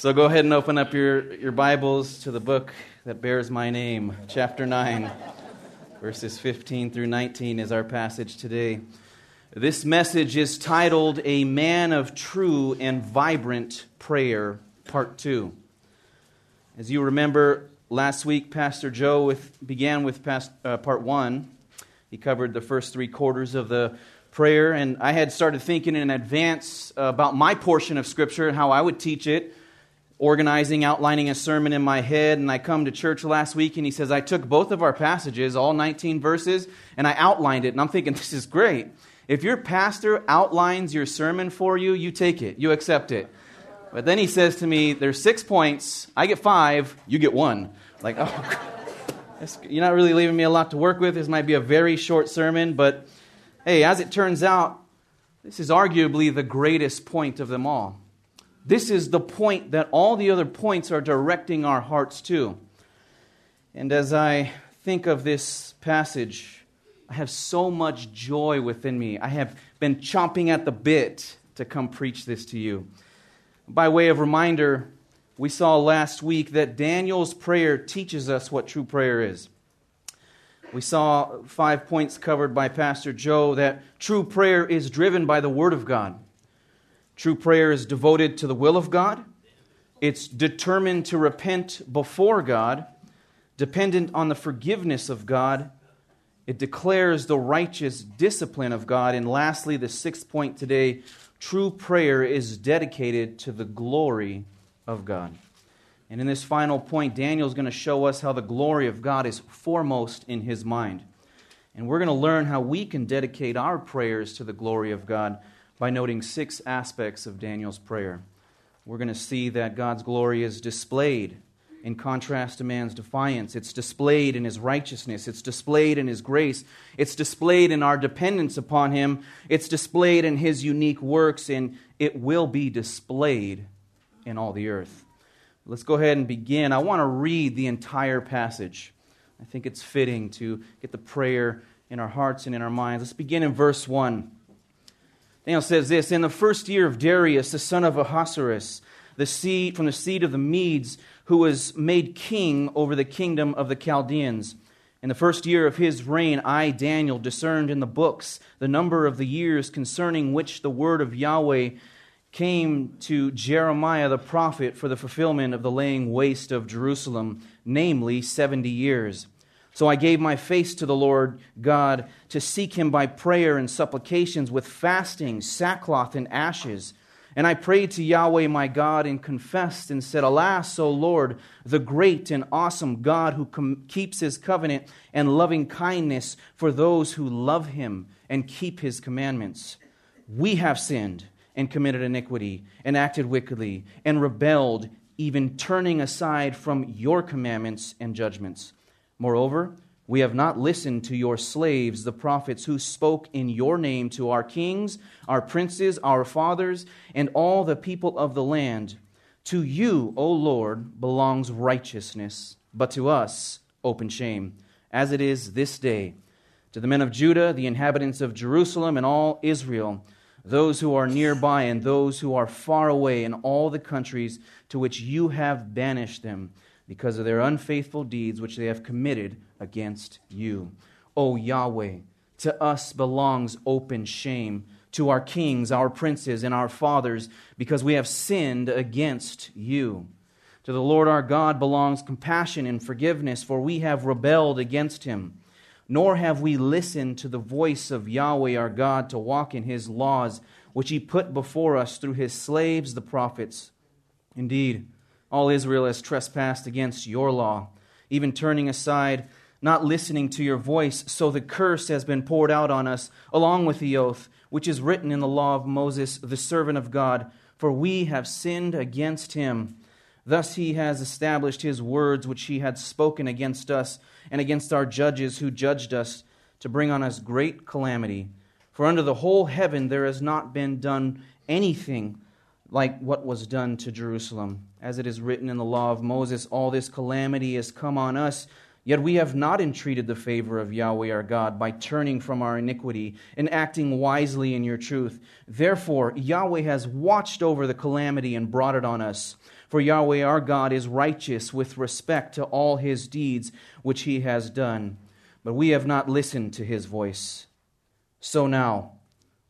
So go ahead and open up your, your Bibles to the book that bears my name, chapter 9, verses 15 through 19 is our passage today. This message is titled A Man of True and Vibrant Prayer, Part 2. As you remember, last week Pastor Joe with, began with past, uh, Part 1. He covered the first three quarters of the prayer, and I had started thinking in advance about my portion of Scripture and how I would teach it organizing, outlining a sermon in my head, and I come to church last week and he says, I took both of our passages, all 19 verses, and I outlined it. And I'm thinking, this is great. If your pastor outlines your sermon for you, you take it, you accept it. But then he says to me, There's six points, I get five, you get one. Like, oh, you're not really leaving me a lot to work with. This might be a very short sermon, but hey, as it turns out, this is arguably the greatest point of them all. This is the point that all the other points are directing our hearts to. And as I think of this passage, I have so much joy within me. I have been chomping at the bit to come preach this to you. By way of reminder, we saw last week that Daniel's prayer teaches us what true prayer is. We saw five points covered by Pastor Joe that true prayer is driven by the Word of God. True prayer is devoted to the will of God. It's determined to repent before God, dependent on the forgiveness of God. It declares the righteous discipline of God. And lastly, the sixth point today true prayer is dedicated to the glory of God. And in this final point, Daniel is going to show us how the glory of God is foremost in his mind. And we're going to learn how we can dedicate our prayers to the glory of God by noting six aspects of Daniel's prayer. We're going to see that God's glory is displayed in contrast to man's defiance. It's displayed in his righteousness. It's displayed in his grace. It's displayed in our dependence upon him. It's displayed in his unique works, and it will be displayed in all the earth. Let's go ahead and begin. I want to read the entire passage. I think it's fitting to get the prayer in our hearts and in our minds. Let's begin in verse 1. Daniel says this In the first year of Darius, the son of Ahasuerus, the seed, from the seed of the Medes, who was made king over the kingdom of the Chaldeans. In the first year of his reign, I, Daniel, discerned in the books the number of the years concerning which the word of Yahweh came to Jeremiah the prophet for the fulfillment of the laying waste of Jerusalem, namely 70 years. So I gave my face to the Lord God to seek him by prayer and supplications with fasting, sackcloth, and ashes. And I prayed to Yahweh my God and confessed and said, Alas, O Lord, the great and awesome God who com- keeps his covenant and loving kindness for those who love him and keep his commandments. We have sinned and committed iniquity and acted wickedly and rebelled, even turning aside from your commandments and judgments. Moreover, we have not listened to your slaves, the prophets, who spoke in your name to our kings, our princes, our fathers, and all the people of the land. To you, O Lord, belongs righteousness, but to us, open shame, as it is this day. To the men of Judah, the inhabitants of Jerusalem, and all Israel, those who are nearby and those who are far away in all the countries to which you have banished them because of their unfaithful deeds which they have committed against you. O Yahweh, to us belongs open shame, to our kings, our princes, and our fathers, because we have sinned against you. To the Lord our God belongs compassion and forgiveness, for we have rebelled against him. Nor have we listened to the voice of Yahweh our God to walk in his laws, which he put before us through his slaves, the prophets. Indeed, all Israel has trespassed against your law, even turning aside, not listening to your voice. So the curse has been poured out on us, along with the oath, which is written in the law of Moses, the servant of God. For we have sinned against him. Thus he has established his words which he had spoken against us and against our judges who judged us, to bring on us great calamity. For under the whole heaven there has not been done anything like what was done to Jerusalem. As it is written in the law of Moses, all this calamity has come on us, Yet we have not entreated the favor of Yahweh our God by turning from our iniquity and acting wisely in your truth. Therefore, Yahweh has watched over the calamity and brought it on us. For Yahweh our God is righteous with respect to all his deeds which he has done. But we have not listened to his voice. So now,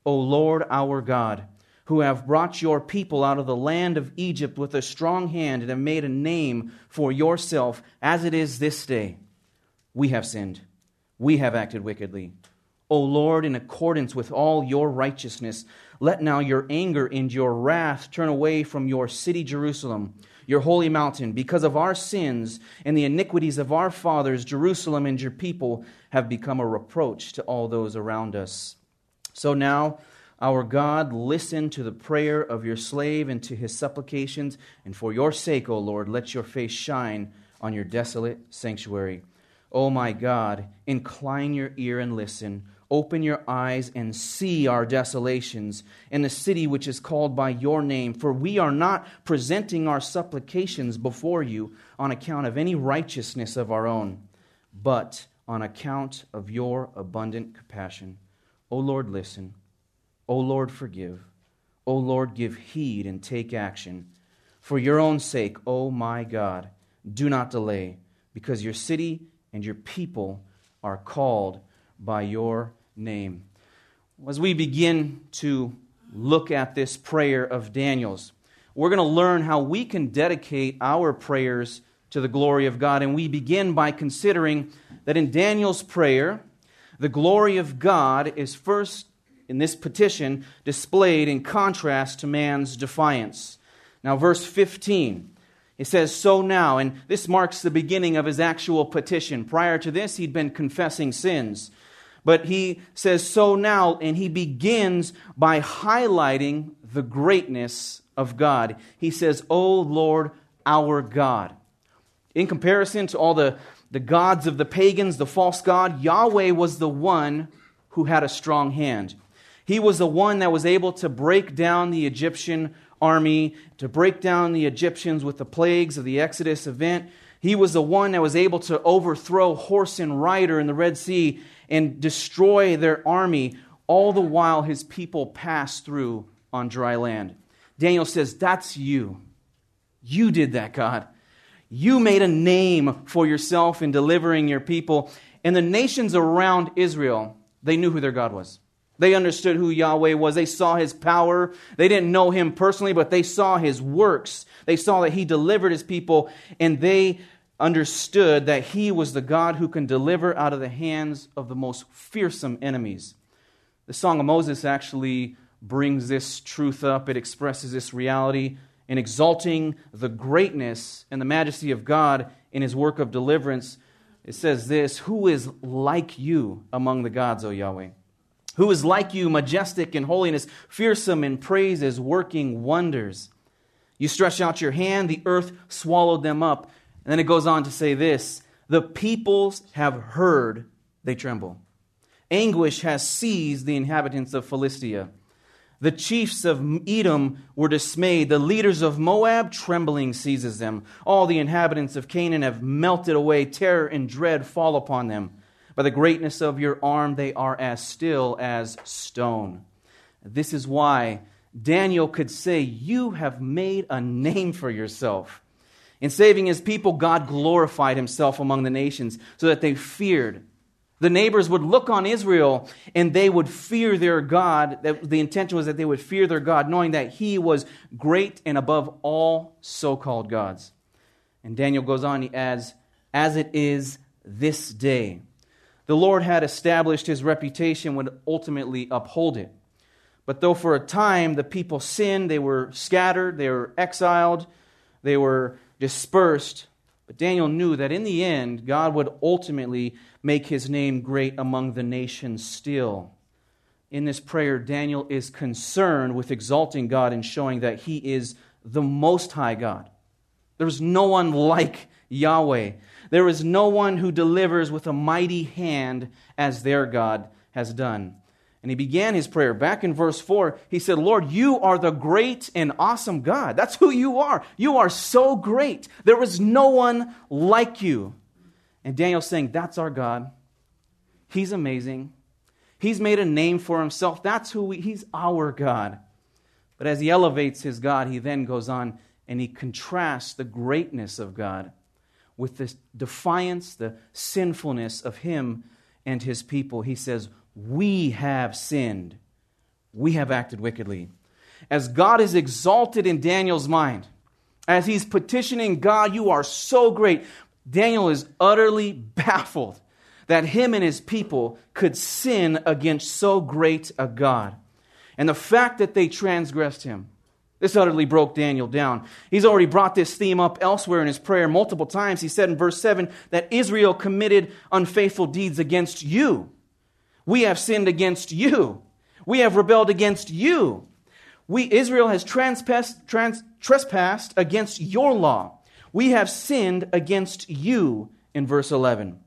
O Lord our God, who have brought your people out of the land of Egypt with a strong hand and have made a name for yourself, as it is this day. We have sinned. We have acted wickedly. O Lord, in accordance with all your righteousness, let now your anger and your wrath turn away from your city, Jerusalem, your holy mountain. Because of our sins and the iniquities of our fathers, Jerusalem and your people have become a reproach to all those around us. So now, our God, listen to the prayer of your slave and to his supplications, and for your sake, O Lord, let your face shine on your desolate sanctuary. O my God, incline your ear and listen. Open your eyes and see our desolations in the city which is called by your name. For we are not presenting our supplications before you on account of any righteousness of our own, but on account of your abundant compassion. O Lord, listen. O Lord, forgive. O Lord, give heed and take action. For your own sake, O my God, do not delay, because your city and your people are called by your name. As we begin to look at this prayer of Daniel's, we're going to learn how we can dedicate our prayers to the glory of God. And we begin by considering that in Daniel's prayer, the glory of God is first in this petition displayed in contrast to man's defiance. Now, verse 15. It says, So now, and this marks the beginning of his actual petition. Prior to this, he'd been confessing sins. But he says, So now, and he begins by highlighting the greatness of God. He says, O Lord, our God. In comparison to all the, the gods of the pagans, the false God, Yahweh was the one who had a strong hand. He was the one that was able to break down the Egyptian army, to break down the Egyptians with the plagues of the Exodus event. He was the one that was able to overthrow horse and rider in the Red Sea and destroy their army, all the while his people passed through on dry land. Daniel says, That's you. You did that, God. You made a name for yourself in delivering your people. And the nations around Israel, they knew who their God was. They understood who Yahweh was. They saw his power. They didn't know him personally, but they saw his works. They saw that he delivered his people, and they understood that he was the God who can deliver out of the hands of the most fearsome enemies. The Song of Moses actually brings this truth up, it expresses this reality in exalting the greatness and the majesty of God in his work of deliverance. It says this Who is like you among the gods, O Yahweh? Who is like you, majestic in holiness, fearsome in praises, working wonders. You stretch out your hand, the earth swallowed them up. And then it goes on to say this The peoples have heard, they tremble. Anguish has seized the inhabitants of Philistia. The chiefs of Edom were dismayed. The leaders of Moab, trembling seizes them. All the inhabitants of Canaan have melted away. Terror and dread fall upon them. By the greatness of your arm, they are as still as stone. This is why Daniel could say, You have made a name for yourself. In saving his people, God glorified himself among the nations so that they feared. The neighbors would look on Israel and they would fear their God. The intention was that they would fear their God, knowing that he was great and above all so called gods. And Daniel goes on, he adds, As it is this day. The Lord had established his reputation would ultimately uphold it. But though for a time the people sinned, they were scattered, they were exiled, they were dispersed, but Daniel knew that in the end, God would ultimately make his name great among the nations still. In this prayer, Daniel is concerned with exalting God and showing that he is the Most High God. There's no one like Yahweh. There is no one who delivers with a mighty hand as their God has done. And he began his prayer. Back in verse 4, he said, Lord, you are the great and awesome God. That's who you are. You are so great. There is no one like you. And Daniel's saying, That's our God. He's amazing. He's made a name for himself. That's who we, he's our God. But as he elevates his God, he then goes on and he contrasts the greatness of God with the defiance, the sinfulness of him and his people. He says, We have sinned. We have acted wickedly. As God is exalted in Daniel's mind, as he's petitioning God, You are so great. Daniel is utterly baffled that him and his people could sin against so great a God. And the fact that they transgressed him, this utterly broke Daniel down. He's already brought this theme up elsewhere in his prayer multiple times. He said in verse 7 that Israel committed unfaithful deeds against you. We have sinned against you. We have rebelled against you. We, Israel has trespassed, trans, trespassed against your law. We have sinned against you, in verse 11.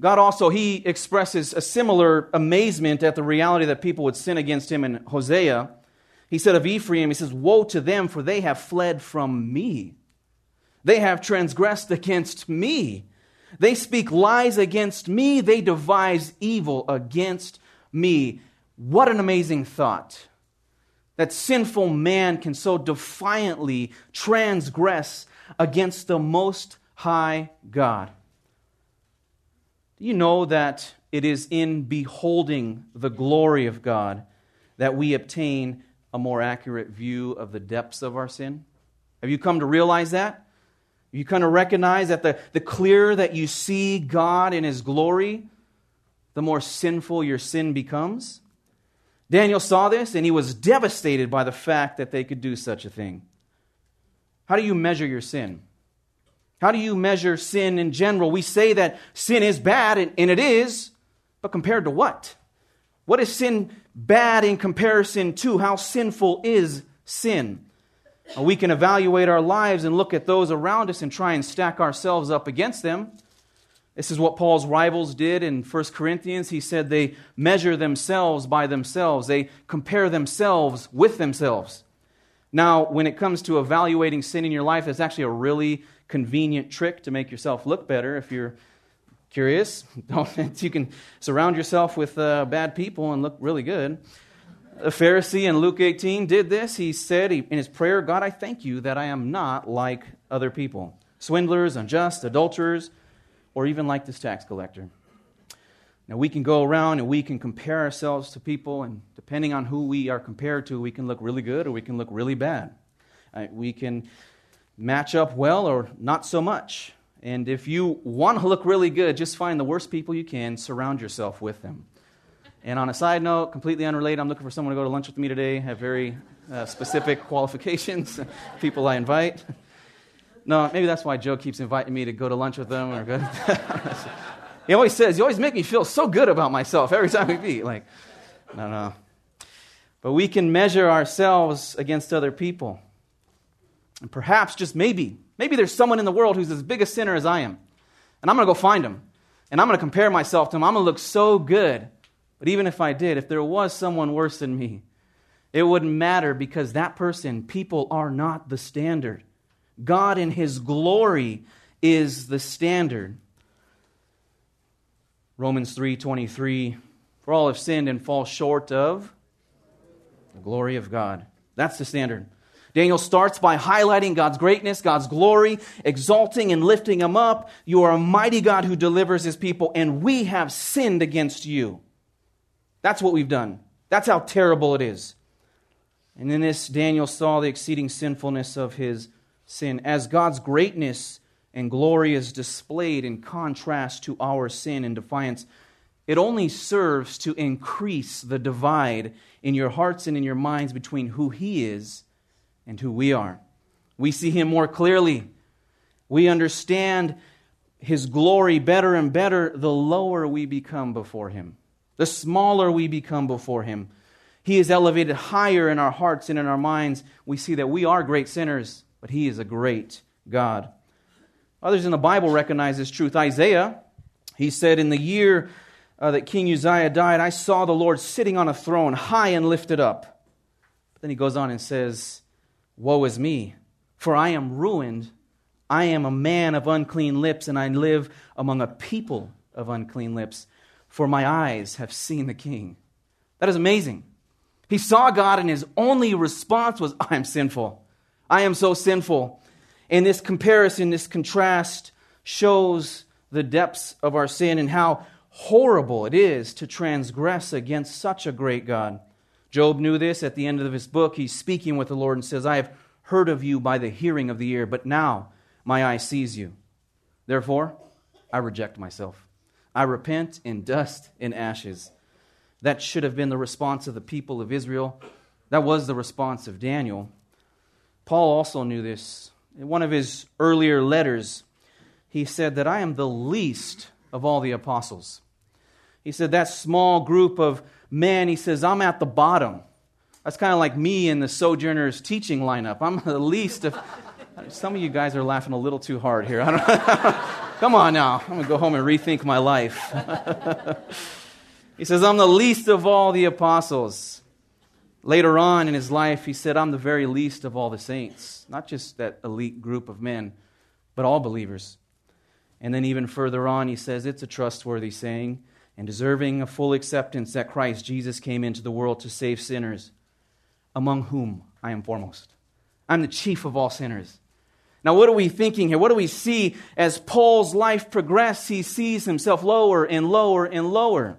God also, he expresses a similar amazement at the reality that people would sin against him in Hosea. He said of Ephraim, he says, Woe to them, for they have fled from me. They have transgressed against me. They speak lies against me. They devise evil against me. What an amazing thought that sinful man can so defiantly transgress against the Most High God. Do you know that it is in beholding the glory of God that we obtain a more accurate view of the depths of our sin? Have you come to realize that? You kind of recognize that the, the clearer that you see God in His glory, the more sinful your sin becomes? Daniel saw this and he was devastated by the fact that they could do such a thing. How do you measure your sin? How do you measure sin in general? We say that sin is bad, and it is, but compared to what? What is sin bad in comparison to? How sinful is sin? We can evaluate our lives and look at those around us and try and stack ourselves up against them. This is what Paul's rivals did in 1 Corinthians. He said they measure themselves by themselves, they compare themselves with themselves. Now, when it comes to evaluating sin in your life, it's actually a really convenient trick to make yourself look better if you're curious. you can surround yourself with uh, bad people and look really good. A Pharisee in Luke 18 did this. He said in his prayer, God, I thank you that I am not like other people swindlers, unjust, adulterers, or even like this tax collector. Now, we can go around and we can compare ourselves to people, and depending on who we are compared to, we can look really good or we can look really bad. Uh, we can match up well or not so much. And if you want to look really good, just find the worst people you can, surround yourself with them. And on a side note, completely unrelated, I'm looking for someone to go to lunch with me today. I have very uh, specific qualifications, people I invite. No, maybe that's why Joe keeps inviting me to go to lunch with them. Or go. he always says, You always make me feel so good about myself every time we meet. Like, no, no. But we can measure ourselves against other people. And perhaps, just maybe, maybe there's someone in the world who's as big a sinner as I am. And I'm going to go find him. And I'm going to compare myself to him. I'm going to look so good. But even if I did, if there was someone worse than me, it wouldn't matter because that person, people are not the standard. God in his glory is the standard. Romans 3:23 For all have sinned and fall short of the glory of God. That's the standard. Daniel starts by highlighting God's greatness, God's glory, exalting and lifting him up. You are a mighty God who delivers his people, and we have sinned against you. That's what we've done. That's how terrible it is. And in this, Daniel saw the exceeding sinfulness of his sin. As God's greatness and glory is displayed in contrast to our sin and defiance, it only serves to increase the divide in your hearts and in your minds between who he is and who we are. We see him more clearly. We understand his glory better and better the lower we become before him, the smaller we become before him. He is elevated higher in our hearts and in our minds. We see that we are great sinners, but he is a great God. Others in the Bible recognize this truth. Isaiah, he said, In the year uh, that King Uzziah died, I saw the Lord sitting on a throne, high and lifted up. But then he goes on and says, Woe is me, for I am ruined I am a man of unclean lips, and I live among a people of unclean lips, for my eyes have seen the King. That is amazing. He saw God, and his only response was, I am sinful. I am so sinful. And this comparison, this contrast, shows the depths of our sin and how horrible it is to transgress against such a great God. Job knew this at the end of his book. He's speaking with the Lord and says, I have heard of you by the hearing of the ear, but now my eye sees you. Therefore, I reject myself. I repent in dust and ashes. That should have been the response of the people of Israel. That was the response of Daniel. Paul also knew this. In one of his earlier letters, he said that I am the least of all the apostles. He said that small group of men, he says, I'm at the bottom. That's kind of like me in the Sojourners teaching lineup. I'm the least of. Some of you guys are laughing a little too hard here. Come on now. I'm going to go home and rethink my life. he says, I'm the least of all the apostles. Later on in his life, he said, I'm the very least of all the saints. Not just that elite group of men, but all believers. And then even further on, he says, It's a trustworthy saying and deserving of full acceptance that Christ Jesus came into the world to save sinners, among whom I am foremost. I'm the chief of all sinners. Now, what are we thinking here? What do we see as Paul's life progresses? He sees himself lower and lower and lower.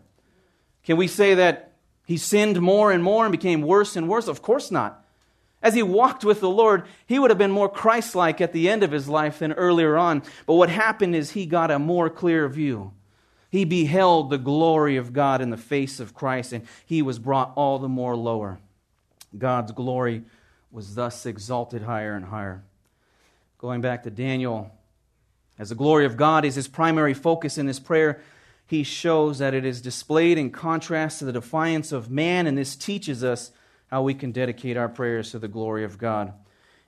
Can we say that he sinned more and more and became worse and worse? Of course not. As he walked with the Lord, he would have been more Christ like at the end of his life than earlier on. But what happened is he got a more clear view. He beheld the glory of God in the face of Christ, and he was brought all the more lower. God's glory was thus exalted higher and higher. Going back to Daniel, as the glory of God is his primary focus in this prayer, he shows that it is displayed in contrast to the defiance of man, and this teaches us how we can dedicate our prayers to the glory of God.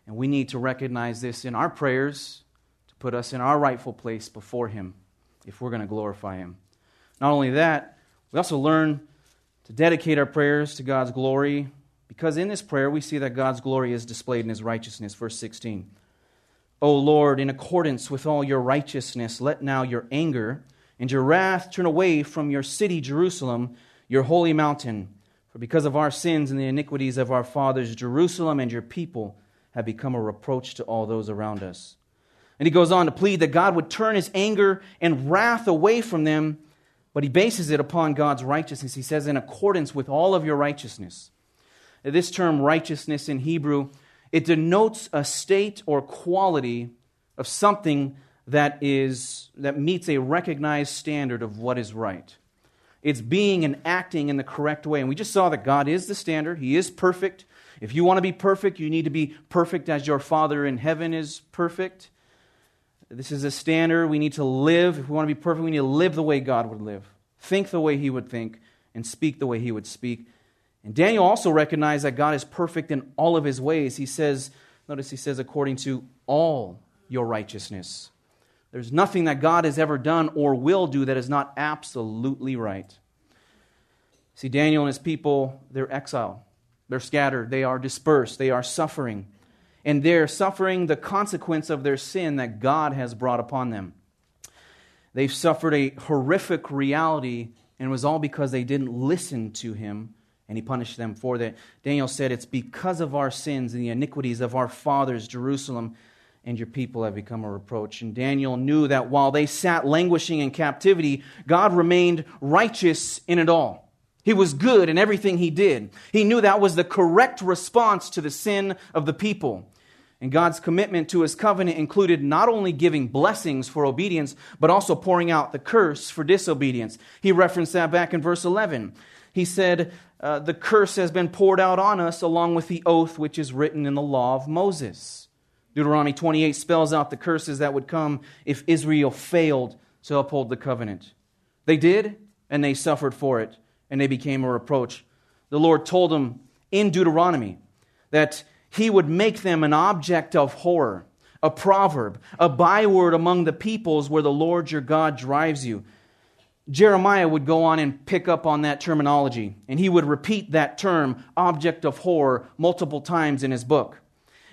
And we need to recognize this in our prayers to put us in our rightful place before Him if we're going to glorify Him. Not only that, we also learn to dedicate our prayers to God's glory because in this prayer we see that God's glory is displayed in His righteousness. Verse 16. O Lord, in accordance with all your righteousness, let now your anger and your wrath turn away from your city, Jerusalem, your holy mountain. For because of our sins and the iniquities of our fathers, Jerusalem and your people have become a reproach to all those around us. And he goes on to plead that God would turn his anger and wrath away from them, but he bases it upon God's righteousness. He says, in accordance with all of your righteousness. This term, righteousness in Hebrew, it denotes a state or quality of something that, is, that meets a recognized standard of what is right. It's being and acting in the correct way. And we just saw that God is the standard, He is perfect. If you want to be perfect, you need to be perfect as your Father in heaven is perfect. This is a standard. We need to live. If we want to be perfect, we need to live the way God would live, think the way He would think, and speak the way He would speak. And Daniel also recognized that God is perfect in all of his ways. He says, notice he says, according to all your righteousness. There's nothing that God has ever done or will do that is not absolutely right. See, Daniel and his people, they're exiled. They're scattered. They are dispersed. They are suffering. And they're suffering the consequence of their sin that God has brought upon them. They've suffered a horrific reality, and it was all because they didn't listen to him and he punished them for that. Daniel said, It's because of our sins and the iniquities of our fathers, Jerusalem, and your people have become a reproach. And Daniel knew that while they sat languishing in captivity, God remained righteous in it all. He was good in everything he did. He knew that was the correct response to the sin of the people. And God's commitment to his covenant included not only giving blessings for obedience, but also pouring out the curse for disobedience. He referenced that back in verse 11. He said, uh, The curse has been poured out on us along with the oath which is written in the law of Moses. Deuteronomy 28 spells out the curses that would come if Israel failed to uphold the covenant. They did, and they suffered for it, and they became a reproach. The Lord told them in Deuteronomy that He would make them an object of horror, a proverb, a byword among the peoples where the Lord your God drives you. Jeremiah would go on and pick up on that terminology, and he would repeat that term, object of horror, multiple times in his book.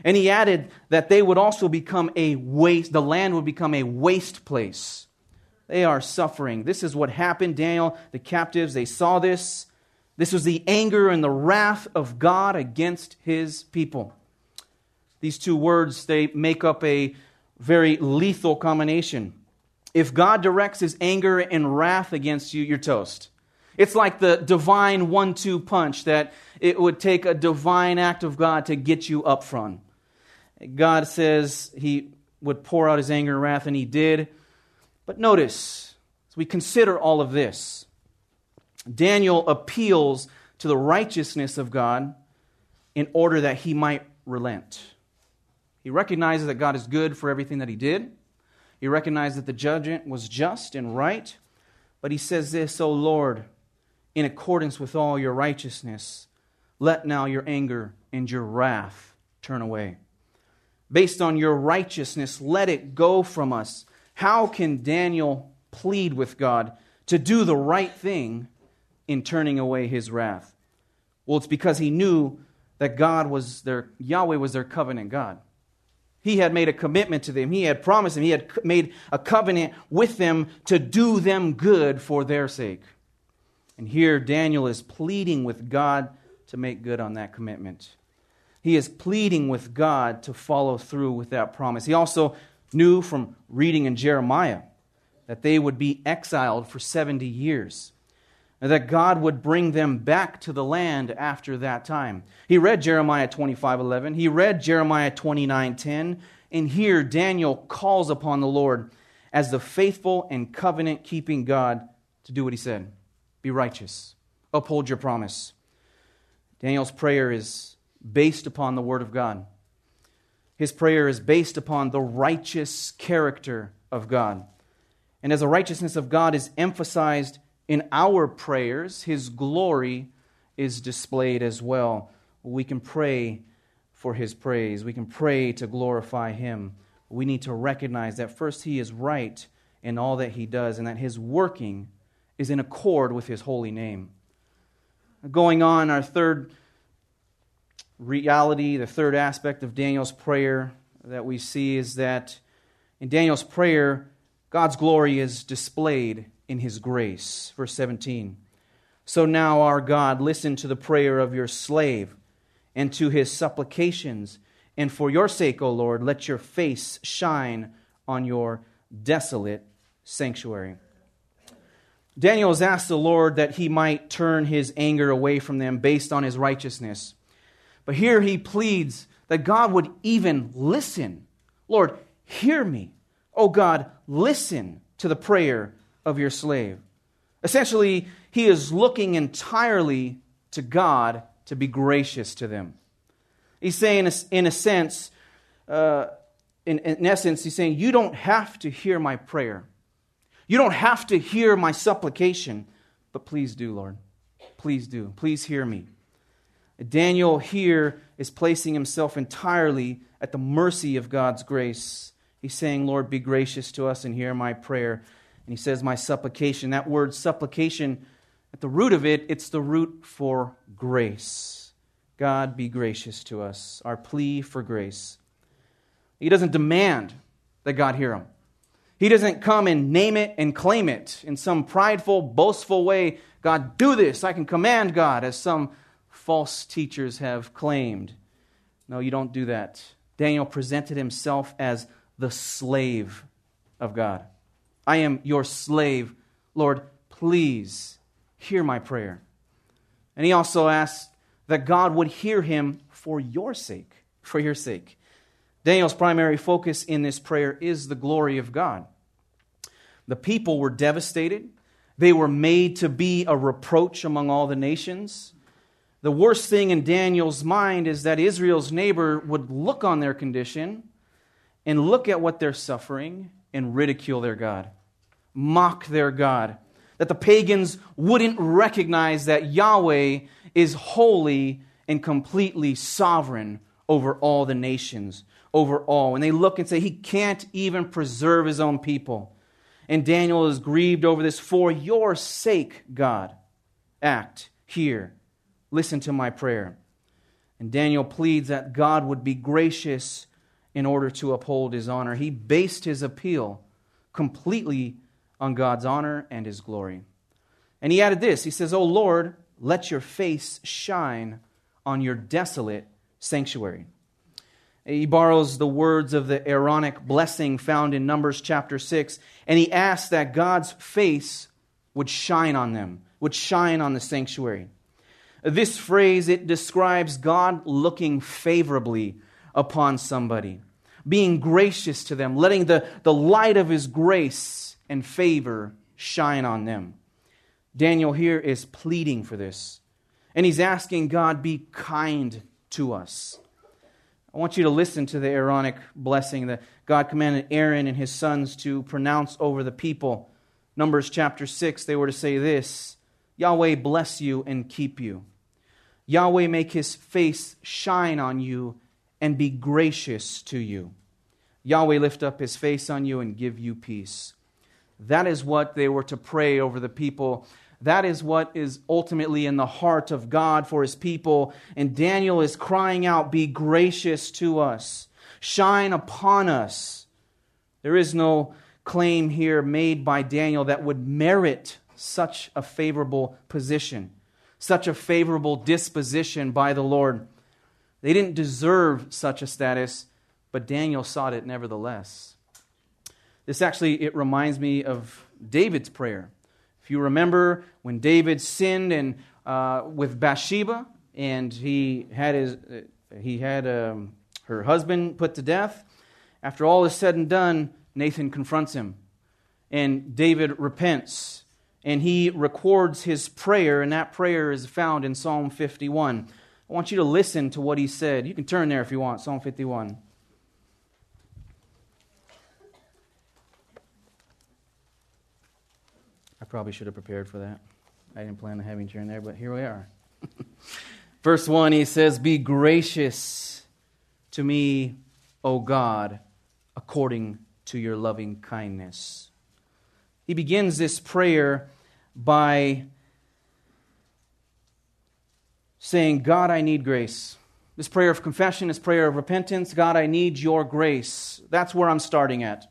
And he added that they would also become a waste, the land would become a waste place. They are suffering. This is what happened. Daniel, the captives, they saw this. This was the anger and the wrath of God against his people. These two words, they make up a very lethal combination. If God directs his anger and wrath against you, you're toast. It's like the divine one two punch that it would take a divine act of God to get you up from. God says he would pour out his anger and wrath, and he did. But notice, as we consider all of this, Daniel appeals to the righteousness of God in order that he might relent. He recognizes that God is good for everything that he did. He recognizes that the judgment was just and right. But he says this, O Lord, in accordance with all your righteousness, let now your anger and your wrath turn away. Based on your righteousness, let it go from us. How can Daniel plead with God to do the right thing in turning away his wrath? Well, it's because he knew that God was their Yahweh was their covenant God. He had made a commitment to them. He had promised them. He had made a covenant with them to do them good for their sake. And here Daniel is pleading with God to make good on that commitment. He is pleading with God to follow through with that promise. He also knew from reading in Jeremiah that they would be exiled for 70 years, that God would bring them back to the land after that time. He read Jeremiah 25:11, he read Jeremiah 29:10, and here Daniel calls upon the Lord as the faithful and covenant keeping God to do what he said. Be righteous. Uphold your promise. Daniel's prayer is based upon the Word of God. His prayer is based upon the righteous character of God. And as the righteousness of God is emphasized in our prayers, His glory is displayed as well. We can pray for His praise, we can pray to glorify Him. We need to recognize that first, He is right in all that He does, and that His working is in accord with his holy name. Going on, our third reality, the third aspect of Daniel's prayer that we see is that in Daniel's prayer, God's glory is displayed in his grace. Verse 17. So now, our God, listen to the prayer of your slave and to his supplications. And for your sake, O Lord, let your face shine on your desolate sanctuary. Daniel has asked the Lord that he might turn his anger away from them based on his righteousness. But here he pleads that God would even listen. Lord, hear me. Oh God, listen to the prayer of your slave. Essentially, he is looking entirely to God to be gracious to them. He's saying, in a sense, uh, in, in essence, he's saying, You don't have to hear my prayer. You don't have to hear my supplication, but please do, Lord. Please do. Please hear me. Daniel here is placing himself entirely at the mercy of God's grace. He's saying, Lord, be gracious to us and hear my prayer. And he says, my supplication. That word supplication, at the root of it, it's the root for grace. God, be gracious to us. Our plea for grace. He doesn't demand that God hear him. He doesn't come and name it and claim it in some prideful, boastful way. God, do this. I can command God, as some false teachers have claimed. No, you don't do that. Daniel presented himself as the slave of God. I am your slave. Lord, please hear my prayer. And he also asked that God would hear him for your sake, for your sake. Daniel's primary focus in this prayer is the glory of God. The people were devastated. They were made to be a reproach among all the nations. The worst thing in Daniel's mind is that Israel's neighbor would look on their condition and look at what they're suffering and ridicule their God, mock their God. That the pagans wouldn't recognize that Yahweh is holy and completely sovereign over all the nations over all. And they look and say, He can't even preserve His own people. And Daniel is grieved over this. For your sake, God, act here. Listen to my prayer. And Daniel pleads that God would be gracious in order to uphold his honor. He based his appeal completely on God's honor and his glory. And he added this He says, O Lord, let your face shine on your desolate sanctuary. He borrows the words of the Aaronic blessing found in Numbers chapter 6, and he asks that God's face would shine on them, would shine on the sanctuary. This phrase, it describes God looking favorably upon somebody, being gracious to them, letting the, the light of his grace and favor shine on them. Daniel here is pleading for this, and he's asking God, be kind to us. I want you to listen to the Aaronic blessing that God commanded Aaron and his sons to pronounce over the people. Numbers chapter 6, they were to say this Yahweh bless you and keep you. Yahweh make his face shine on you and be gracious to you. Yahweh lift up his face on you and give you peace. That is what they were to pray over the people that is what is ultimately in the heart of God for his people. And Daniel is crying out, Be gracious to us, shine upon us. There is no claim here made by Daniel that would merit such a favorable position, such a favorable disposition by the Lord. They didn't deserve such a status, but Daniel sought it nevertheless. This actually it reminds me of David's prayer. If you remember when David sinned and, uh, with Bathsheba and he had, his, uh, he had um, her husband put to death, after all is said and done, Nathan confronts him. And David repents. And he records his prayer, and that prayer is found in Psalm 51. I want you to listen to what he said. You can turn there if you want, Psalm 51. I probably should have prepared for that. I didn't plan on having you turn there, but here we are. Verse 1, he says, Be gracious to me, O God, according to your loving kindness. He begins this prayer by saying, God, I need grace. This prayer of confession, this prayer of repentance, God, I need your grace. That's where I'm starting at.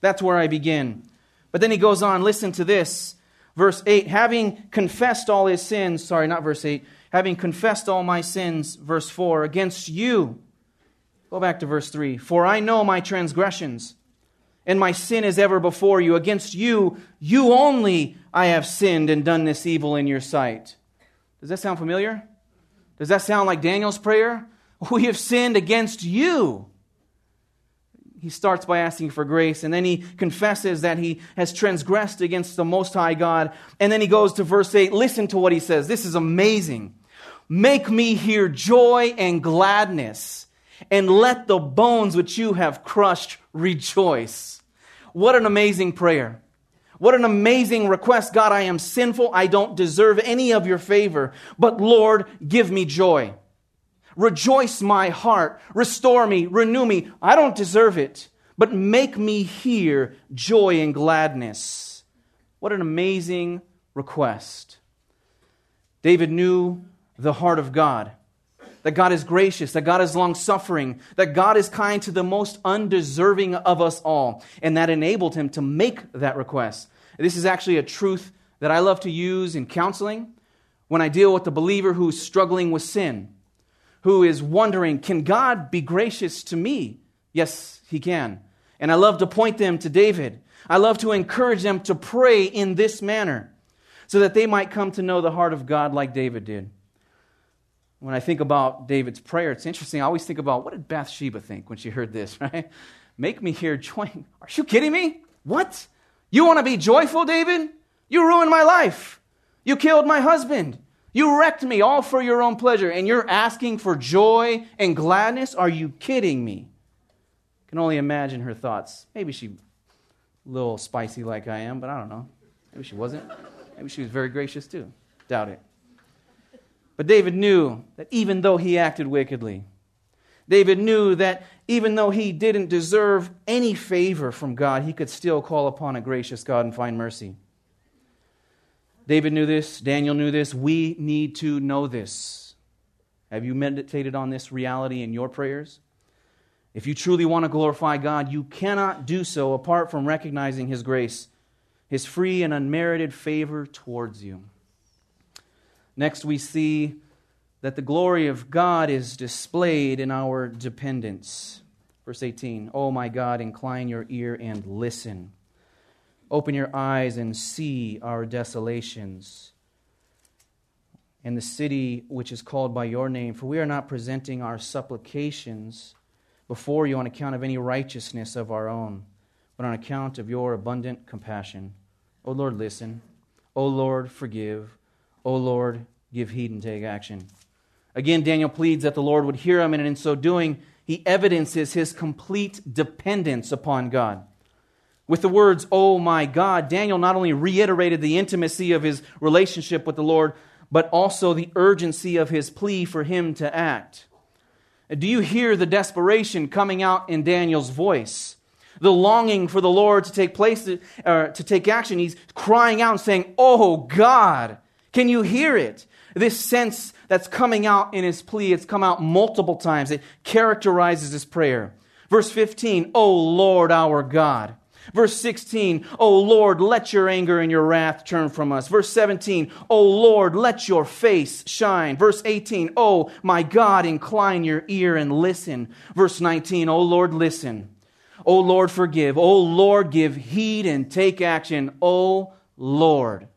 That's where I begin. But then he goes on, listen to this. Verse 8, having confessed all his sins, sorry, not verse 8, having confessed all my sins, verse 4, against you. Go back to verse 3. For I know my transgressions, and my sin is ever before you. Against you, you only, I have sinned and done this evil in your sight. Does that sound familiar? Does that sound like Daniel's prayer? We have sinned against you he starts by asking for grace, and then he confesses that he has transgressed against the Most High God. And then he goes to verse 8. Listen to what he says. This is amazing. Make me hear joy and gladness, and let the bones which you have crushed rejoice. What an amazing prayer. What an amazing request. God, I am sinful. I don't deserve any of your favor, but Lord, give me joy. Rejoice my heart. Restore me. Renew me. I don't deserve it, but make me hear joy and gladness. What an amazing request. David knew the heart of God that God is gracious, that God is long suffering, that God is kind to the most undeserving of us all. And that enabled him to make that request. This is actually a truth that I love to use in counseling when I deal with the believer who's struggling with sin who is wondering, can God be gracious to me? Yes, he can. And I love to point them to David. I love to encourage them to pray in this manner so that they might come to know the heart of God like David did. When I think about David's prayer, it's interesting. I always think about what did Bathsheba think when she heard this, right? Make me hear joy. Are you kidding me? What? You want to be joyful, David? You ruined my life. You killed my husband. You wrecked me all for your own pleasure, and you're asking for joy and gladness? Are you kidding me? I can only imagine her thoughts. Maybe she a little spicy like I am, but I don't know. Maybe she wasn't. Maybe she was very gracious too. Doubt it. But David knew that even though he acted wickedly, David knew that even though he didn't deserve any favor from God, he could still call upon a gracious God and find mercy. David knew this. Daniel knew this. We need to know this. Have you meditated on this reality in your prayers? If you truly want to glorify God, you cannot do so apart from recognizing His grace, His free and unmerited favor towards you. Next, we see that the glory of God is displayed in our dependence. Verse 18 Oh my God, incline your ear and listen. Open your eyes and see our desolations and the city which is called by your name, for we are not presenting our supplications before you on account of any righteousness of our own, but on account of your abundant compassion. O Lord, listen. O Lord, forgive. O Lord, give heed and take action. Again, Daniel pleads that the Lord would hear him, and in so doing, he evidences his complete dependence upon God. With the words, Oh my God, Daniel not only reiterated the intimacy of his relationship with the Lord, but also the urgency of his plea for him to act. Do you hear the desperation coming out in Daniel's voice? The longing for the Lord to take place, uh, to take action. He's crying out and saying, Oh God, can you hear it? This sense that's coming out in his plea, it's come out multiple times. It characterizes his prayer. Verse 15, Oh Lord our God. Verse 16, O Lord, let your anger and your wrath turn from us. Verse 17, O Lord, let your face shine. Verse 18, O my God, incline your ear and listen. Verse 19, O Lord, listen. O Lord, forgive. O Lord, give heed and take action. O Lord.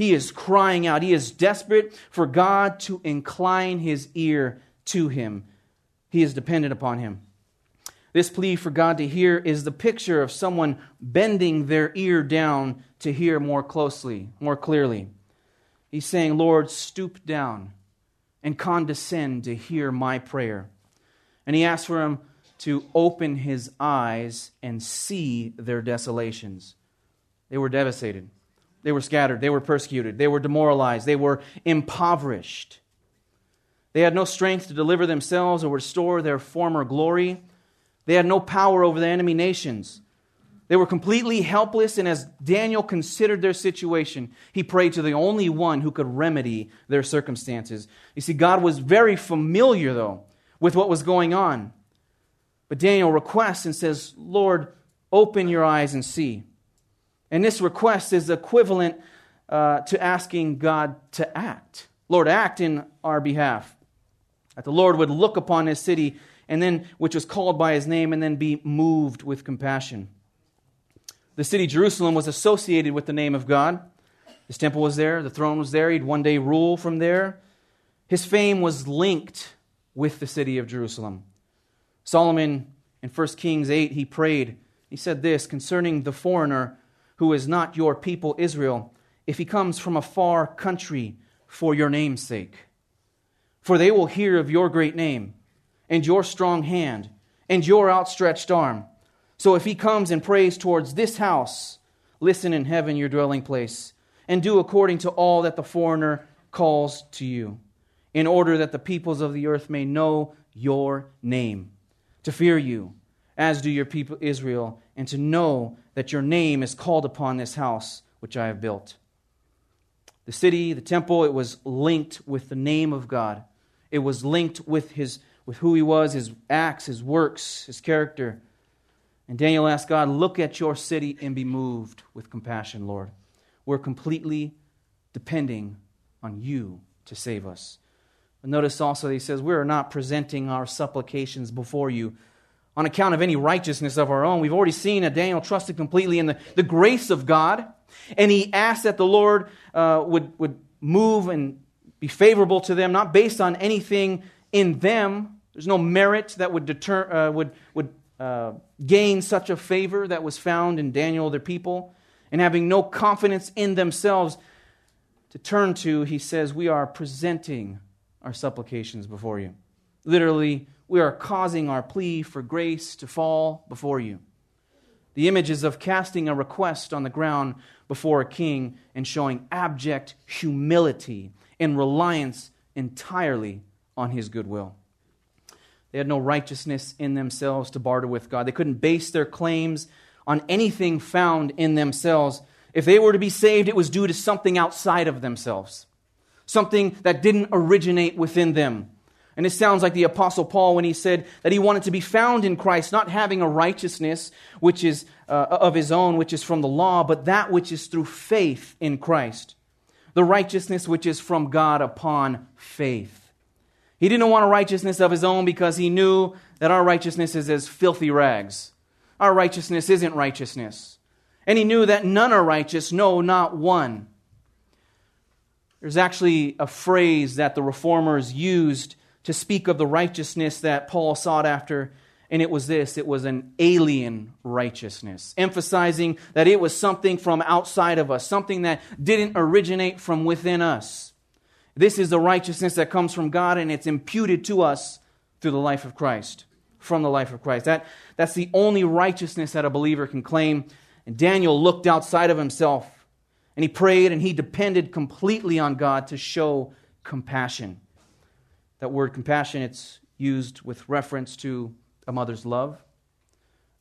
He is crying out. He is desperate for God to incline his ear to him. He is dependent upon him. This plea for God to hear is the picture of someone bending their ear down to hear more closely, more clearly. He's saying, Lord, stoop down and condescend to hear my prayer. And he asks for him to open his eyes and see their desolations. They were devastated. They were scattered. They were persecuted. They were demoralized. They were impoverished. They had no strength to deliver themselves or restore their former glory. They had no power over the enemy nations. They were completely helpless, and as Daniel considered their situation, he prayed to the only one who could remedy their circumstances. You see, God was very familiar, though, with what was going on. But Daniel requests and says, Lord, open your eyes and see. And this request is equivalent uh, to asking God to act. Lord, act in our behalf. That the Lord would look upon his city and then which was called by his name, and then be moved with compassion. The city Jerusalem was associated with the name of God. His temple was there, the throne was there, he'd one day rule from there. His fame was linked with the city of Jerusalem. Solomon in 1 Kings 8, he prayed. He said this concerning the foreigner who is not your people Israel, if he comes from a far country for your name's sake. For they will hear of your great name and your strong hand and your outstretched arm. So if he comes and prays towards this house, listen in heaven, your dwelling place, and do according to all that the foreigner calls to you, in order that the peoples of the earth may know your name, to fear you, as do your people Israel, and to know that your name is called upon this house which I have built. The city, the temple, it was linked with the name of God. It was linked with his with who he was, his acts, his works, his character. And Daniel asked God, Look at your city and be moved with compassion, Lord. We're completely depending on you to save us. But notice also he says, We are not presenting our supplications before you on account of any righteousness of our own. We've already seen that Daniel trusted completely in the, the grace of God, and he asked that the Lord uh, would, would move and be favorable to them, not based on anything in them, there's no merit that would, deter, uh, would, would uh, gain such a favor that was found in Daniel, their people. And having no confidence in themselves to turn to, he says, We are presenting our supplications before you. Literally, we are causing our plea for grace to fall before you. The image is of casting a request on the ground before a king and showing abject humility and reliance entirely on his goodwill. They had no righteousness in themselves to barter with God. They couldn't base their claims on anything found in themselves. If they were to be saved, it was due to something outside of themselves, something that didn't originate within them. And it sounds like the Apostle Paul when he said that he wanted to be found in Christ, not having a righteousness which is uh, of his own, which is from the law, but that which is through faith in Christ. The righteousness which is from God upon faith. He didn't want a righteousness of his own because he knew that our righteousness is as filthy rags. Our righteousness isn't righteousness. And he knew that none are righteous, no, not one. There's actually a phrase that the reformers used to speak of the righteousness that Paul sought after, and it was this it was an alien righteousness, emphasizing that it was something from outside of us, something that didn't originate from within us. This is the righteousness that comes from God, and it's imputed to us through the life of Christ, from the life of Christ. That, that's the only righteousness that a believer can claim. And Daniel looked outside of himself, and he prayed, and he depended completely on God to show compassion. That word compassion, it's used with reference to a mother's love,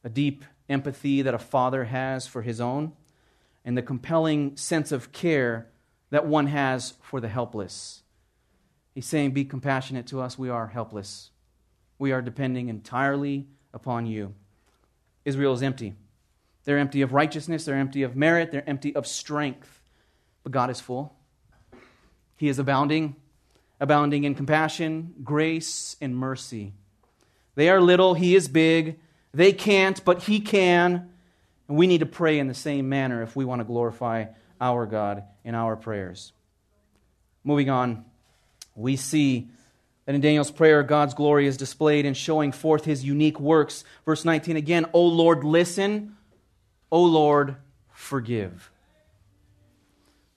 a deep empathy that a father has for his own, and the compelling sense of care that one has for the helpless. He's saying, Be compassionate to us. We are helpless. We are depending entirely upon you. Israel is empty. They're empty of righteousness, they're empty of merit, they're empty of strength. But God is full. He is abounding abounding in compassion, grace, and mercy. They are little, He is big. They can't, but He can. And we need to pray in the same manner if we want to glorify our God in our prayers. Moving on, we see that in Daniel's prayer, God's glory is displayed in showing forth his unique works. Verse 19 again, O Lord, listen. O Lord, forgive.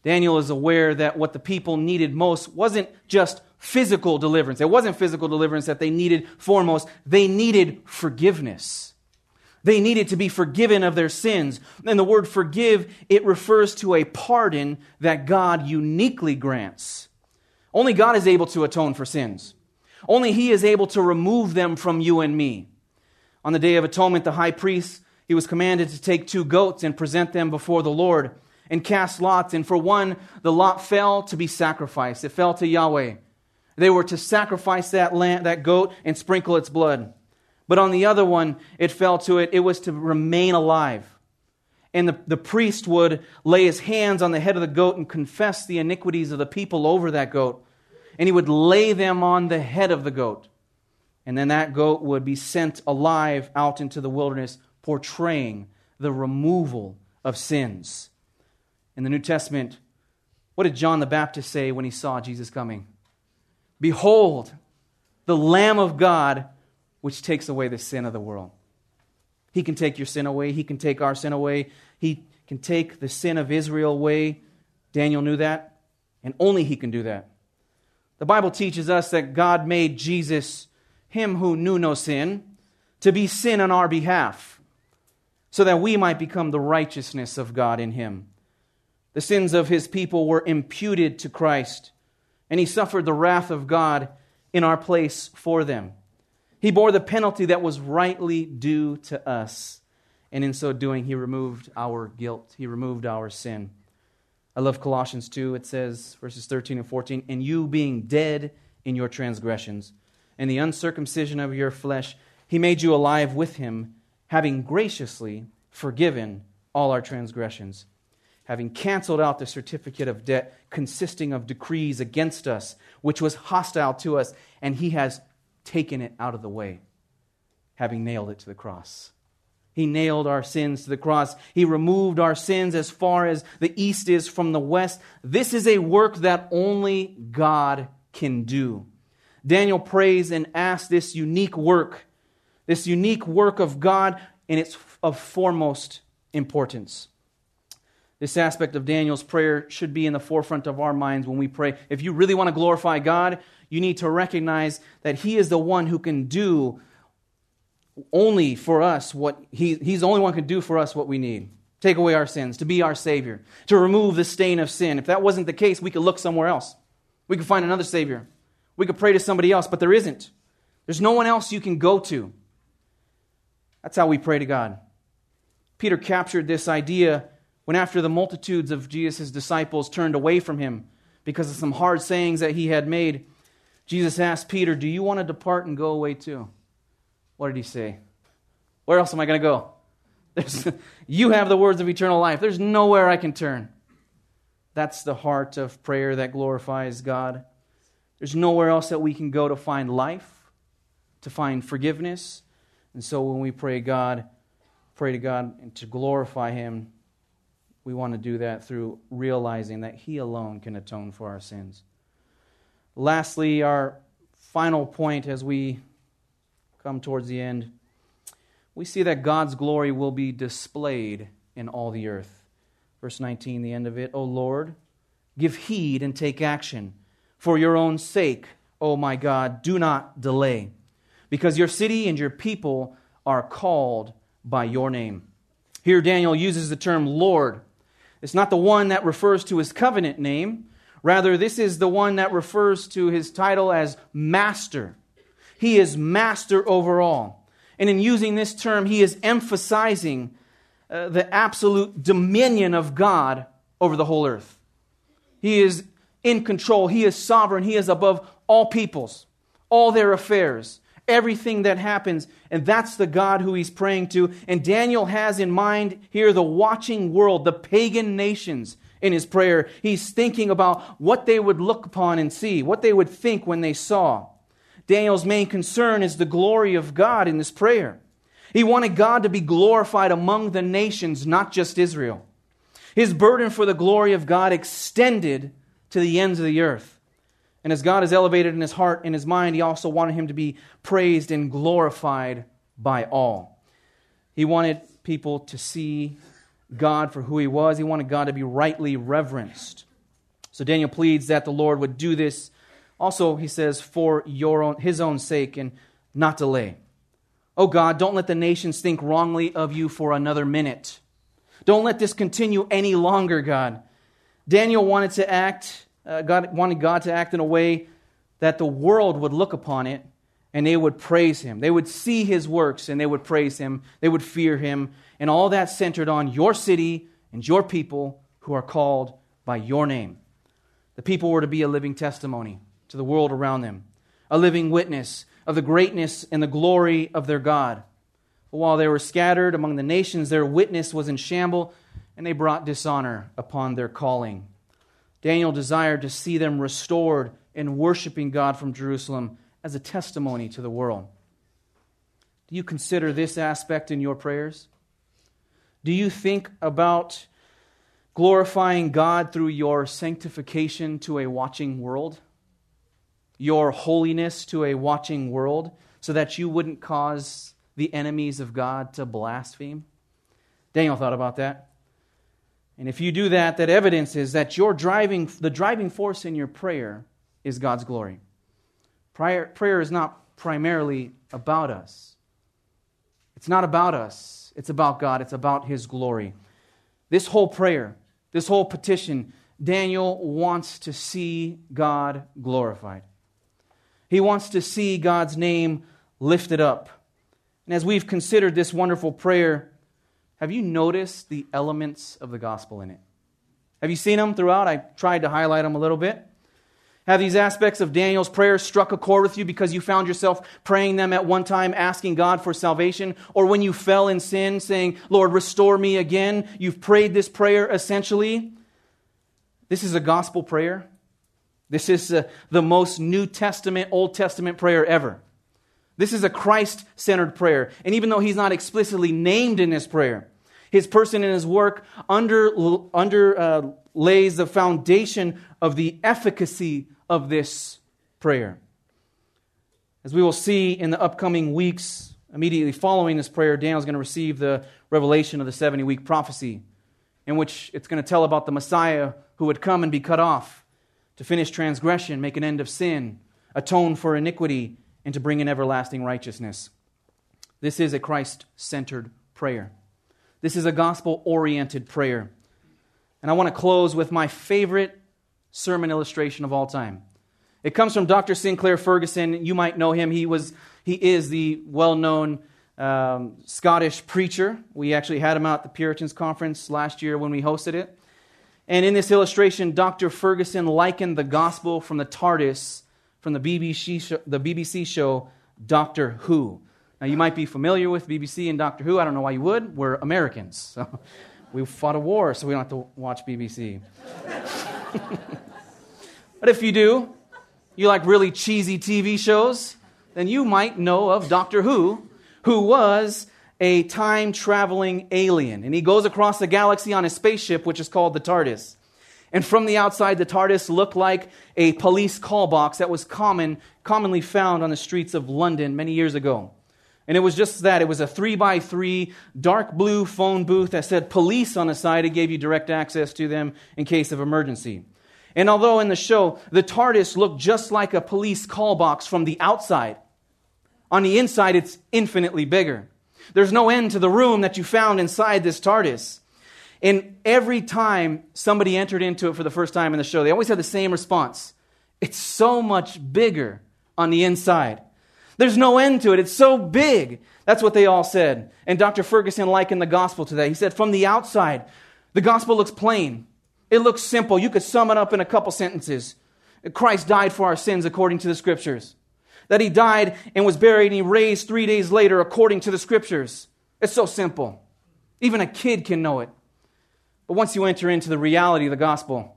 Daniel is aware that what the people needed most wasn't just physical deliverance. It wasn't physical deliverance that they needed foremost. They needed forgiveness. They needed to be forgiven of their sins. And the word forgive, it refers to a pardon that God uniquely grants. Only God is able to atone for sins. Only He is able to remove them from you and me. On the Day of Atonement, the high priest, he was commanded to take two goats and present them before the Lord and cast lots. And for one, the lot fell to be sacrificed. It fell to Yahweh. They were to sacrifice that, lamb, that goat and sprinkle its blood. But on the other one, it fell to it, it was to remain alive. And the, the priest would lay his hands on the head of the goat and confess the iniquities of the people over that goat. And he would lay them on the head of the goat. And then that goat would be sent alive out into the wilderness, portraying the removal of sins in the New Testament, what did John the Baptist say when he saw Jesus coming? Behold, the Lamb of God which takes away the sin of the world. He can take your sin away. He can take our sin away. He can take the sin of Israel away. Daniel knew that, and only He can do that. The Bible teaches us that God made Jesus, Him who knew no sin, to be sin on our behalf, so that we might become the righteousness of God in Him. The sins of his people were imputed to Christ, and he suffered the wrath of God in our place for them. He bore the penalty that was rightly due to us, and in so doing, he removed our guilt, he removed our sin. I love Colossians 2. It says, verses 13 and 14, And you being dead in your transgressions, and the uncircumcision of your flesh, he made you alive with him, having graciously forgiven all our transgressions having canceled out the certificate of debt consisting of decrees against us, which was hostile to us, and he has taken it out of the way, having nailed it to the cross. He nailed our sins to the cross. He removed our sins as far as the east is from the west. This is a work that only God can do. Daniel prays and asks this unique work, this unique work of God, and it's of foremost importance. This aspect of Daniel's prayer should be in the forefront of our minds when we pray. If you really want to glorify God, you need to recognize that He is the one who can do only for us what he, He's the only one who can do for us what we need. Take away our sins, to be our Savior, to remove the stain of sin. If that wasn't the case, we could look somewhere else. We could find another Savior. We could pray to somebody else, but there isn't. There's no one else you can go to. That's how we pray to God. Peter captured this idea when, after the multitudes of Jesus' disciples turned away from him because of some hard sayings that he had made, Jesus asked Peter, Do you want to depart and go away too? What did he say? Where else am I going to go? There's, you have the words of eternal life. There's nowhere I can turn. That's the heart of prayer that glorifies God. There's nowhere else that we can go to find life, to find forgiveness. And so when we pray God, pray to God and to glorify Him, we want to do that through realizing that He alone can atone for our sins. Lastly, our final point as we come towards the end, we see that God's glory will be displayed in all the earth. Verse 19, the end of it. O Lord, give heed and take action. For your own sake, O my God, do not delay, because your city and your people are called by your name. Here, Daniel uses the term Lord. It's not the one that refers to his covenant name. Rather, this is the one that refers to his title as Master. He is Master over all. And in using this term, he is emphasizing uh, the absolute dominion of God over the whole earth. He is in control, He is sovereign, He is above all peoples, all their affairs, everything that happens. And that's the God who He's praying to. And Daniel has in mind here the watching world, the pagan nations in his prayer. He's thinking about what they would look upon and see, what they would think when they saw. Daniel's main concern is the glory of God in this prayer. He wanted God to be glorified among the nations, not just Israel. His burden for the glory of God extended to the ends of the earth. And as God is elevated in his heart and his mind, he also wanted him to be praised and glorified by all. He wanted people to see God for who he was, he wanted God to be rightly reverenced. So Daniel pleads that the Lord would do this. Also, he says, for your own, his own sake and not delay. Oh God, don't let the nations think wrongly of you for another minute. Don't let this continue any longer, God. Daniel wanted to act, uh, God wanted God to act in a way that the world would look upon it and they would praise him. They would see his works and they would praise him. They would fear him. And all that centered on your city and your people who are called by your name. The people were to be a living testimony to the world around them, a living witness of the greatness and the glory of their God. But while they were scattered among the nations, their witness was in shamble, and they brought dishonor upon their calling. Daniel desired to see them restored and worshiping God from Jerusalem as a testimony to the world. Do you consider this aspect in your prayers? Do you think about glorifying God through your sanctification to a watching world? your holiness to a watching world so that you wouldn't cause the enemies of God to blaspheme? Daniel thought about that. And if you do that, that evidence is that your driving, the driving force in your prayer is God's glory. Prayer, prayer is not primarily about us. It's not about us. It's about God. It's about His glory. This whole prayer, this whole petition, Daniel wants to see God glorified. He wants to see God's name lifted up. And as we've considered this wonderful prayer, have you noticed the elements of the gospel in it? Have you seen them throughout? I tried to highlight them a little bit. Have these aspects of Daniel's prayer struck a chord with you because you found yourself praying them at one time, asking God for salvation? Or when you fell in sin, saying, Lord, restore me again? You've prayed this prayer essentially. This is a gospel prayer. This is uh, the most New Testament, Old Testament prayer ever. This is a Christ centered prayer. And even though he's not explicitly named in this prayer, his person and his work under, under uh, lays the foundation of the efficacy of this prayer. As we will see in the upcoming weeks, immediately following this prayer, Daniel's going to receive the revelation of the 70 week prophecy, in which it's going to tell about the Messiah who would come and be cut off to finish transgression, make an end of sin, atone for iniquity, and to bring in everlasting righteousness. This is a Christ centered prayer. This is a gospel oriented prayer. And I want to close with my favorite sermon illustration of all time. It comes from Dr. Sinclair Ferguson. You might know him. He, was, he is the well known um, Scottish preacher. We actually had him out at the Puritans Conference last year when we hosted it. And in this illustration, Dr. Ferguson likened the gospel from the TARDIS from the BBC show, the BBC show Doctor Who. Now, you might be familiar with BBC and Doctor Who. I don't know why you would. We're Americans. So we fought a war, so we don't have to watch BBC. but if you do, you like really cheesy TV shows, then you might know of Doctor Who, who was a time traveling alien. And he goes across the galaxy on a spaceship, which is called the TARDIS. And from the outside, the TARDIS looked like a police call box that was common, commonly found on the streets of London many years ago. And it was just that. It was a three by three dark blue phone booth that said police on the side. It gave you direct access to them in case of emergency. And although in the show, the TARDIS looked just like a police call box from the outside, on the inside, it's infinitely bigger. There's no end to the room that you found inside this TARDIS. And every time somebody entered into it for the first time in the show, they always had the same response It's so much bigger on the inside. There's no end to it. It's so big. That's what they all said. And Dr. Ferguson likened the gospel to that. He said, From the outside, the gospel looks plain. It looks simple. You could sum it up in a couple sentences. Christ died for our sins according to the scriptures. That he died and was buried and he raised three days later according to the scriptures. It's so simple. Even a kid can know it. But once you enter into the reality of the gospel,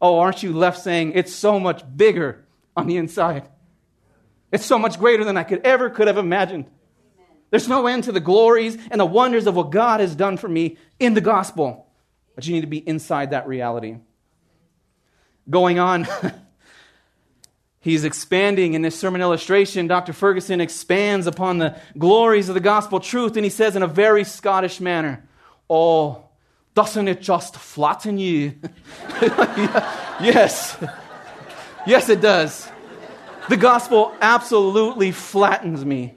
oh, aren't you left saying it's so much bigger on the inside? It's so much greater than I could ever could have imagined. There's no end to the glories and the wonders of what God has done for me in the gospel. But you need to be inside that reality. Going on, he's expanding in this sermon illustration. Dr. Ferguson expands upon the glories of the gospel truth, and he says in a very Scottish manner, Oh, doesn't it just flatten you? yes. Yes, it does. The gospel absolutely flattens me.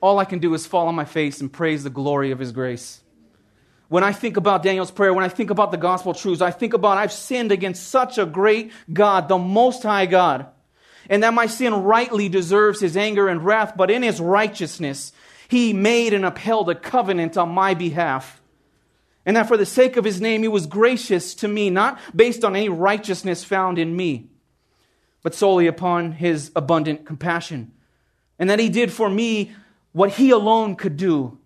All I can do is fall on my face and praise the glory of his grace. When I think about Daniel's prayer, when I think about the gospel truths, I think about I've sinned against such a great God, the Most High God, and that my sin rightly deserves his anger and wrath, but in his righteousness, he made and upheld a covenant on my behalf. And that for the sake of his name, he was gracious to me, not based on any righteousness found in me, but solely upon his abundant compassion. And that he did for me what he alone could do,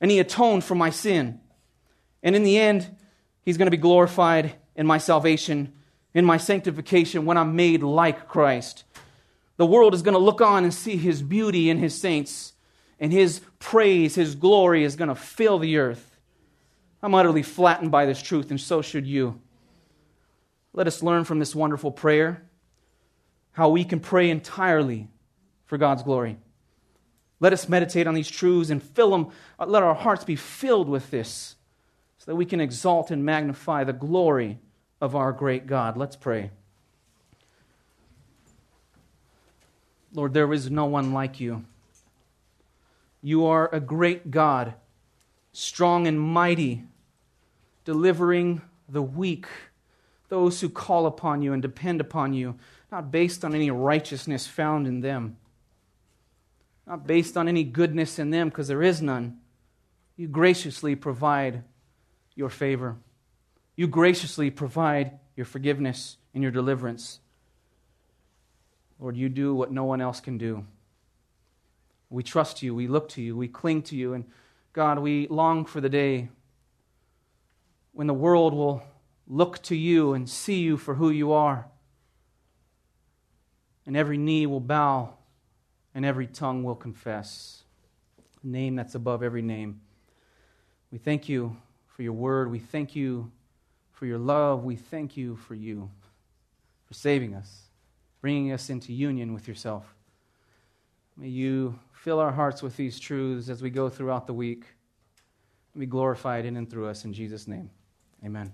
and he atoned for my sin. And in the end, he's going to be glorified in my salvation, in my sanctification, when I'm made like Christ. The world is going to look on and see his beauty in his saints, and his praise, his glory is going to fill the earth. I'm utterly flattened by this truth, and so should you. Let us learn from this wonderful prayer how we can pray entirely for God's glory. Let us meditate on these truths and fill them, uh, let our hearts be filled with this so that we can exalt and magnify the glory of our great God. Let's pray. Lord, there is no one like you. You are a great God, strong and mighty, delivering the weak, those who call upon you and depend upon you, not based on any righteousness found in them, not based on any goodness in them, because there is none. You graciously provide your favor. You graciously provide your forgiveness and your deliverance. Lord, you do what no one else can do. We trust you, we look to you, we cling to you, and God, we long for the day when the world will look to you and see you for who you are. And every knee will bow and every tongue will confess. A name that's above every name. We thank you for your word. We thank you for your love. We thank you for you, for saving us, bringing us into union with yourself. May you fill our hearts with these truths as we go throughout the week. Be glorified in and through us in Jesus' name. Amen.